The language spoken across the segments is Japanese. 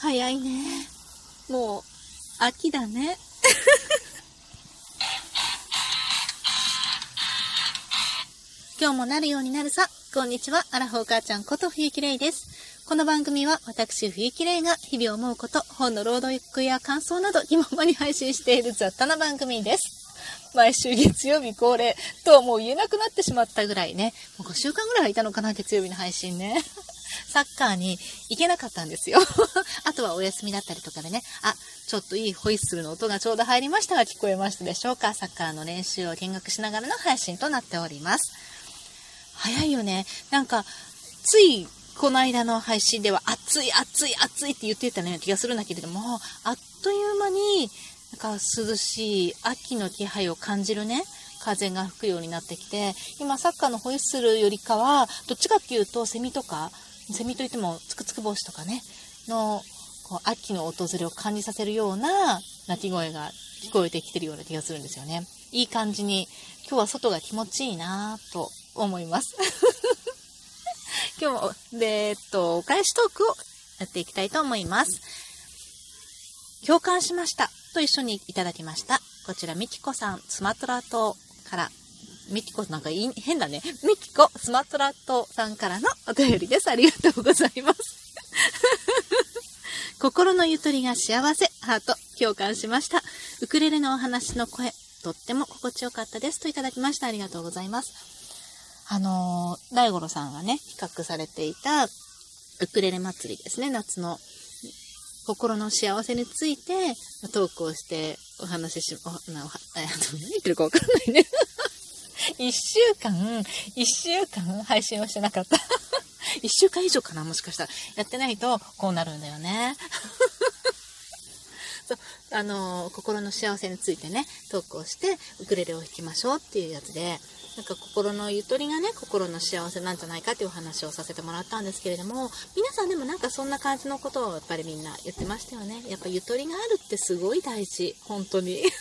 早いね。もう、秋だね。今日もなるようになるさ。こんにちは。アラフォー母ちゃんこと冬木玲です。この番組は私冬木玲が日々思うこと、本の朗読や感想など今まに配信している 雑多な番組です。毎週月曜日恒例とはもう言えなくなってしまったぐらいね。もう5週間ぐらいはいたのかな、月曜日の配信ね。サッカーに行けなかったんですよ。あとはお休みだったりとかでね、あ、ちょっといいホイッスルの音がちょうど入りましたが聞こえましたでしょうかサッカーの練習を見学しながらの配信となっております。早いよね。なんか、ついこの間の配信では暑い暑い暑いって言ってたような気がするんだけれども、あっという間になんか涼しい秋の気配を感じるね、風が吹くようになってきて、今サッカーのホイッスルよりかは、どっちかっていうとセミとか、セミといってもつくつく帽子とかね、の、こう秋の訪れを感じさせるような鳴き声が聞こえてきてるような気がするんですよね。いい感じに、今日は外が気持ちいいなぁと思います。今日も、で、えっと、お返しトークをやっていきたいと思います。共感しました。と一緒にいただきました。こちら、みきこさん、スマトラ島から、みきこなんかいい変だね。みきこ、スマトラ島さんからのお便りです。ありがとうございます。心のゆとりが幸せ、ハート、共感しました。ウクレレのお話の声、とっても心地よかったです。といただきました。ありがとうございます。あのー、大五郎さんがね、企画されていた、ウクレレ祭りですね、夏の。心の幸せについて、トークをしてお話しし、お、な、おは、え、何言ってるかわかんないね。一週間、一週間配信をしてなかった。一週間以上かなもしかしたら。やってないと、こうなるんだよね。そう、あの心の幸せについてね、トークをして、ウクレレを弾きましょうっていうやつで、なんか心のゆとりがね、心の幸せなんじゃないかっていうお話をさせてもらったんですけれども、皆さんでもなんかそんな感じのことをやっぱりみんな言ってましたよね。やっぱゆとりがあるってすごい大事。本当に。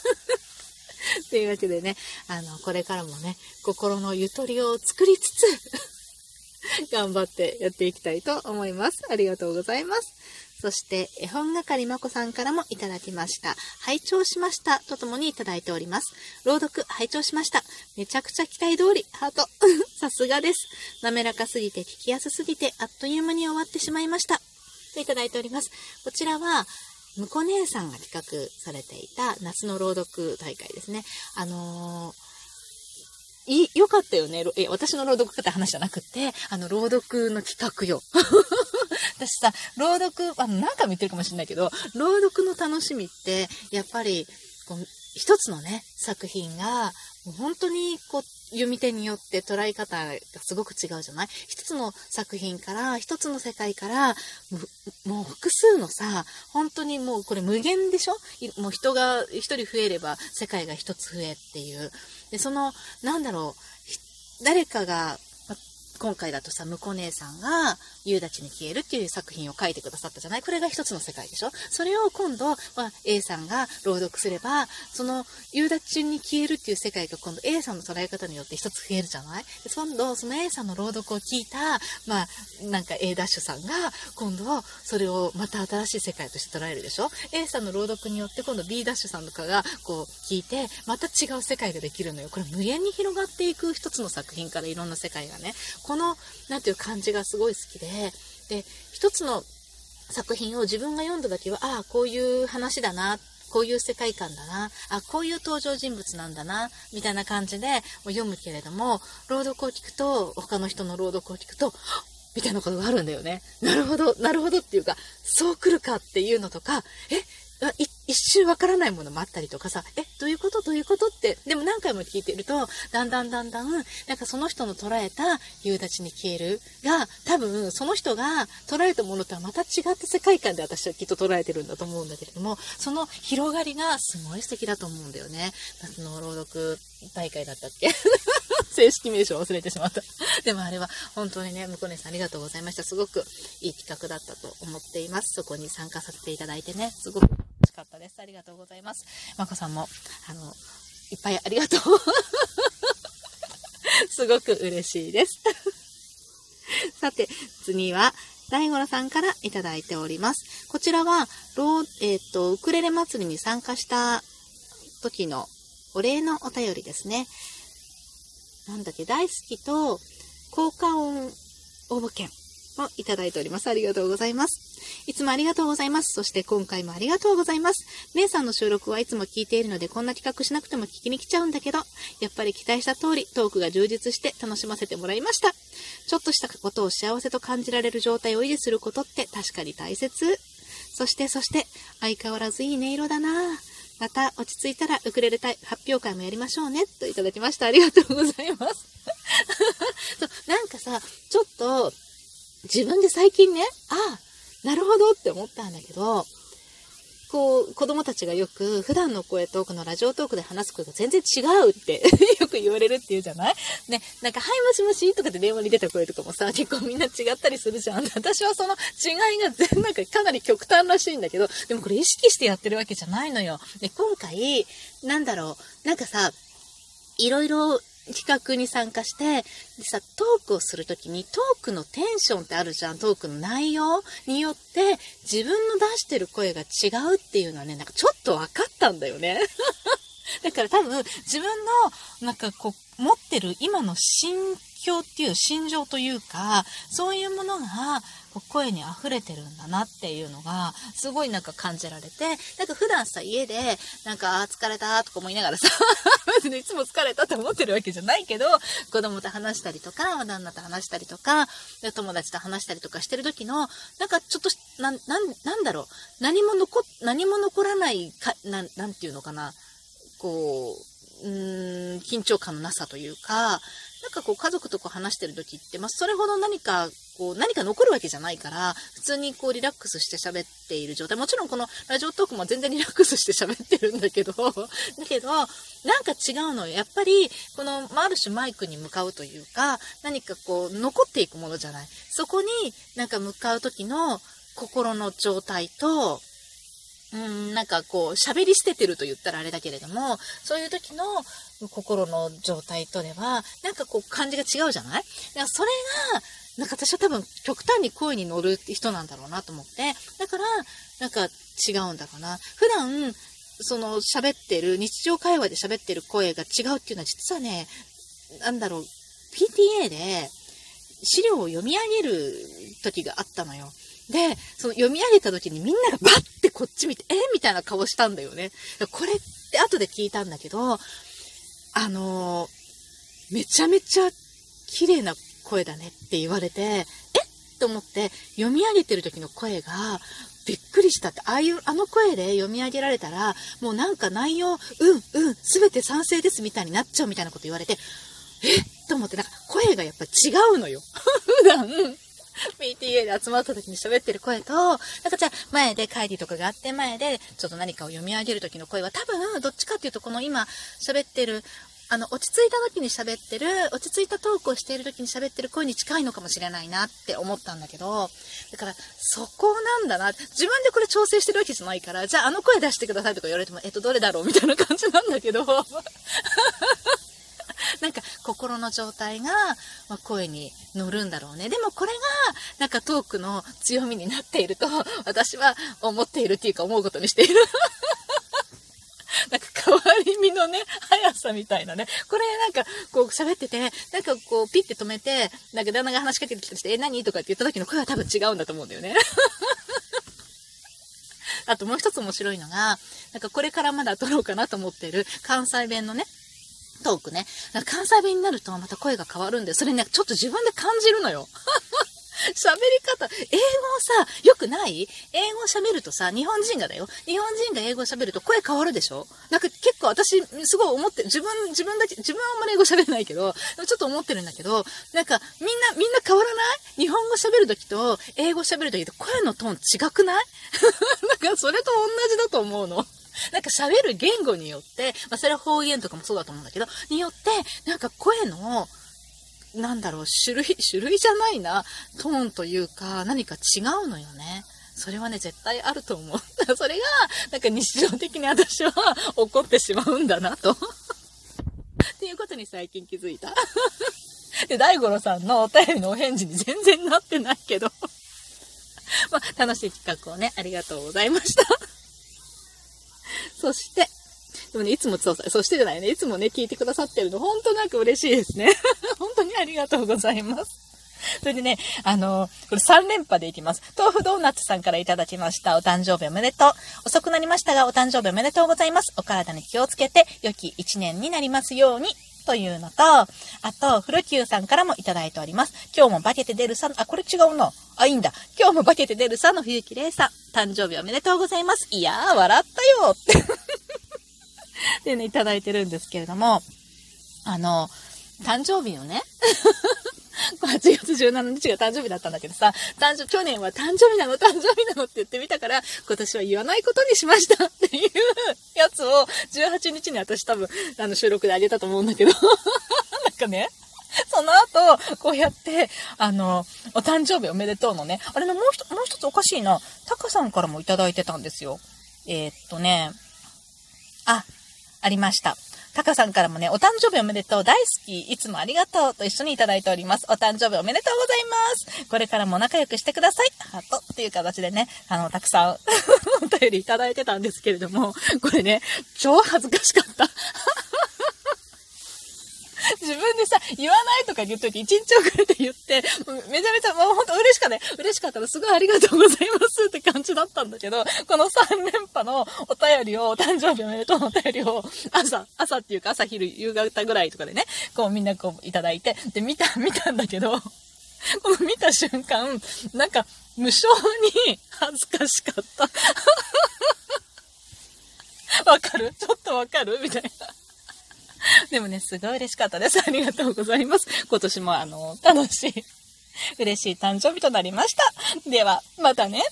というわけでね、あの、これからもね、心のゆとりを作りつつ 頑張ってやっていきたいと思います。ありがとうございます。そして、絵本係まこさんからもいただきました。拝聴しました。とともにいただいております。朗読、拝聴しました。めちゃくちゃ期待通り、ハート。さすがです。滑らかすぎて聞きやすすぎて、あっという間に終わってしまいました。といただいております。こちらは、むこ姉さんが企画されていた夏の朗読大会ですね。あのーい、良かったよね。え、私の朗読って話じゃなくて、あの、朗読の企画よ。私さ、朗読、あの、何回も言ってるかもしれないけど、朗読の楽しみって、やっぱり、こう、一つのね、作品が、もう本当に、こう、読み手によって捉え方がすごく違うじゃない？一つの作品から、一つの世界から、もう複数のさ、本当にもうこれ無限でしょ？もう人が一人増えれば世界が一つ増えっていう。で、その、なんだろう、誰かが今回だとさ、向こう姉さんが、夕立に消えるっていう作品を書いてくださったじゃない？これが一つの世界でしょ？それを今度、まあ、A さんが朗読すれば、その夕立に消えるっていう世界が今度 A さんの捉え方によって一つ増えるじゃない？で今度、その A さんの朗読を聞いた、まあ、なんか A ダッシュさんが、今度、それをまた新しい世界として捉えるでしょ ?A さんの朗読によって今度 B ダッシュさんとかが、こう、聞いて、また違う世界ができるのよ。これ無限に広がっていく一つの作品からいろんな世界がね。この、なんていう感じがすごい好きで、で、一つの作品を自分が読んだ時は、ああ、こういう話だな、こういう世界観だな、あ、こういう登場人物なんだな、みたいな感じで読むけれども、朗読を聞くと、他の人の朗読を聞くと、みたいなことがあるんだよね。なるほど、なるほどっていうか、そう来るかっていうのとか、え、一瞬わからないものもあったりとかさ、え、どういうこと？どういうこと？って、でも何回も聞いてると、だんだんだんだん、なんかその人の捉えた夕立に消えるが、多分その人が捉えたものとはまた違った世界観で私はきっと捉えてるんだと思うんだけれども、その広がりがすごい素敵だと思うんだよね。夏の朗読大会だったっけ？正式名称忘れてしまった。でもあれは本当にね、向こうねさんありがとうございました。すごくいい企画だったと思っています。そこに参加させていただいてね、すごくかったです。ありがとうございます。まこさんも、あの、いっぱいありがとう。すごく嬉しいです。さて、次は、大五郎さんからいただいております。こちらは、ロー、えっ、ー、と、ウクレレ祭りに参加した時のお礼のお便りですね。なんだっけ、大好きと効果音応募券をいただいております。ありがとうございます。いつもありがとうございます。そして今回もありがとうございます。姉さんの収録はいつも聞いているのでこんな企画しなくても聞きに来ちゃうんだけど、やっぱり期待した通りトークが充実して楽しませてもらいました。ちょっとしたことを幸せと感じられる状態を維持することって確かに大切。そしてそして相変わらずいい音色だなまた落ち着いたらウクレレ発表会もやりましょうね。といただきました。ありがとうございます。そうなんかさ、ちょっと自分で最近ね、ああ、なるほどって思ったんだけど、こう、子供たちがよく、普段の声とこのラジオトークで話す声が全然違うって よく言われるって言うじゃない？ね、なんか、はい、もしもしとかで電話に出た声とかもさ、結構みんな違ったりするじゃん。私はその違いが全、なんかかなり極端らしいんだけど、でもこれ意識してやってるわけじゃないのよ。で、今回、なんだろう、なんかさ、いろいろ企画に参加して、でさ、トークをするときにトークのテンションってあるじゃん。トークの内容によって自分の出してる声が違うっていうのはね、なんかちょっと分かったんだよね。だから多分自分のなんかこう持ってる今の心境っていう心情というかそういうものが声に溢れてるんだなっていうのがすごいなんか感じられてなんか普段さ家でなんか疲れたとか思いながらさ 別にいつも疲れたって思ってるわけじゃないけど子供と話したりとか旦那と話したりとか友達と話したりとかしてる時のなんかちょっとななんだろう何も残何も残らないかななんていうのかな。こううーん緊張感のなさというかなんかこう家族とこう話してる時って、まあ、それほど何かこう何か残るわけじゃないから普通にこうリラックスして喋っている状態。もちろんこのラジオトークも全然リラックスして喋ってるんだけど だけどなんか違うのよ。やっぱりこの、まあ、ある種マイクに向かうというか何かこう残っていくものじゃない。そこになんか向かう時の心の状態とうん、なんかこう、喋り捨ててると言ったらあれだけれども、そういう時の心の状態とでは、なんかこう感じが違うじゃない？だからそれが、なんか私は多分極端に声に乗る人なんだろうなと思って、だから、なんか違うんだかな。普段、その喋ってる、日常会話で喋ってる声が違うっていうのは実はね、なんだろう、PTA で資料を読み上げる時があったのよ。で、その読み上げた時にみんながバッてこっち見て、えみたいな顔したんだよね。これって後で聞いたんだけど、あのー、めちゃめちゃ綺麗な声だねって言われて、えと思って読み上げてる時の声がびっくりしたって、ああいう、あの声で読み上げられたら、もうなんか内容、うん、うん、すべて賛成ですみたいになっちゃうみたいなこと言われて、えと思って、なんか声がやっぱ違うのよ。普段、PTA で集まった時に喋ってる声と、なんかじゃあ前で会議とかがあって前でちょっと何かを読み上げる時の声は多分どっちかっていうとこの今喋ってるあの、落ち着いた時に喋ってる、落ち着いたトークをしている時に喋ってる声に近いのかもしれないなって思ったんだけど、だから、そこなんだな。自分でこれ調整してるわけじゃないから、じゃああの声出してくださいとか言われても、えっと、どれだろうみたいな感じなんだけど、なんか心の状態が、ま声に乗るんだろうね。でもこれが、なんかトークの強みになっていると、私は思っているっていうか思うことにしている。なんか変わり身のね、速さみたいなね。これなんかこう喋ってて、なんかこうピッて止めて、なんか旦那が話しかけてきたりして、え、何？とかって言った時の声は多分違うんだと思うんだよね。あともう一つ面白いのが、なんかこれからまだ撮ろうかなと思ってる関西弁のね、トークね。関西弁になるとまた声が変わるんで、それね、ちょっと自分で感じるのよ。喋り方、英語さ、よくない？英語喋るとさ、日本人がだよ。日本人が英語喋ると声変わるでしょ？なんか結構私、すごい思って。自分、自分だけ、自分はあんまり英語喋れないけど、ちょっと思ってるんだけど、なんかみんな、みんな変わらない？日本語喋るときと英語喋るときと声のトーン違くない？なんかそれと同じだと思うの。なんか喋る言語によって、まあ、それは方言とかもそうだと思うんだけど、によって、なんか声の、なんだろう、種類、種類じゃないな、トーンというか、何か違うのよね。それはね、絶対あると思う。それが、なんか日常的に私は 怒ってしまうんだなと。っていうことに最近気づいた。で、大五郎さんのお便りのお返事に全然なってないけどまあ、楽しい企画をね、ありがとうございました。そして、でもね、いつもそう、そしてじゃないね、いつもね、聞いてくださってるの、本当なんか嬉しいですね。本当にありがとうございます。それでね、あのこれ3連覇でいきます。豆腐ドーナツさんからいただきました。お誕生日おめでとう。遅くなりましたが、お誕生日おめでとうございます。お体に気をつけて、良き1年になりますように。というのと、あと、古久さんからもいただいております。今日も化けて出るさん、あ、これ違うな。あ、いいんだ。今日も化けて出るさんの冬木玲さん。誕生日おめでとうございます。いやー、笑ったよ ってでね、いただいてるんですけれども、あの、誕生日のね、8月17日が誕生日だったんだけどさ、誕生、去年は誕生日なの、誕生日なのって言ってみたから、今年は言わないことにしました っていうやつを、18日に私多分、あの、収録であげたと思うんだけど、なんかね、その後、こうやって、あの、お誕生日おめでとうのね、あれのもう一つ、もう一つおかしいな、タカさんからもいただいてたんですよ。えー、っとね、あ、ありました。タカさんからもね、お誕生日おめでとう、大好き、いつもありがとうと一緒にいただいております。お誕生日おめでとうございます。これからも仲良くしてください。ハートっていう形でね、あの、たくさん お便りいただいてたんですけれども、これね、超恥ずかしかった。自分でさ、言わないとか言っといて、一日遅れて言って、めちゃめちゃ、もうほんと嬉しかった、ね。嬉しかったらすごいありがとうございますって感じだったんだけど、この3連覇のお便りを、お誕生日おめでとうのお便りを、朝、朝っていうか朝昼、夕方ぐらいとかでね、こうみんなこういただいて、で、見た、見たんだけど、この見た瞬間、なんか、無性に恥ずかしかった。わかる？ちょっとわかる？みたいな。でもね、すごい嬉しかったです。ありがとうございます。今年もあの、楽しい、嬉しい誕生日となりました。では、またね。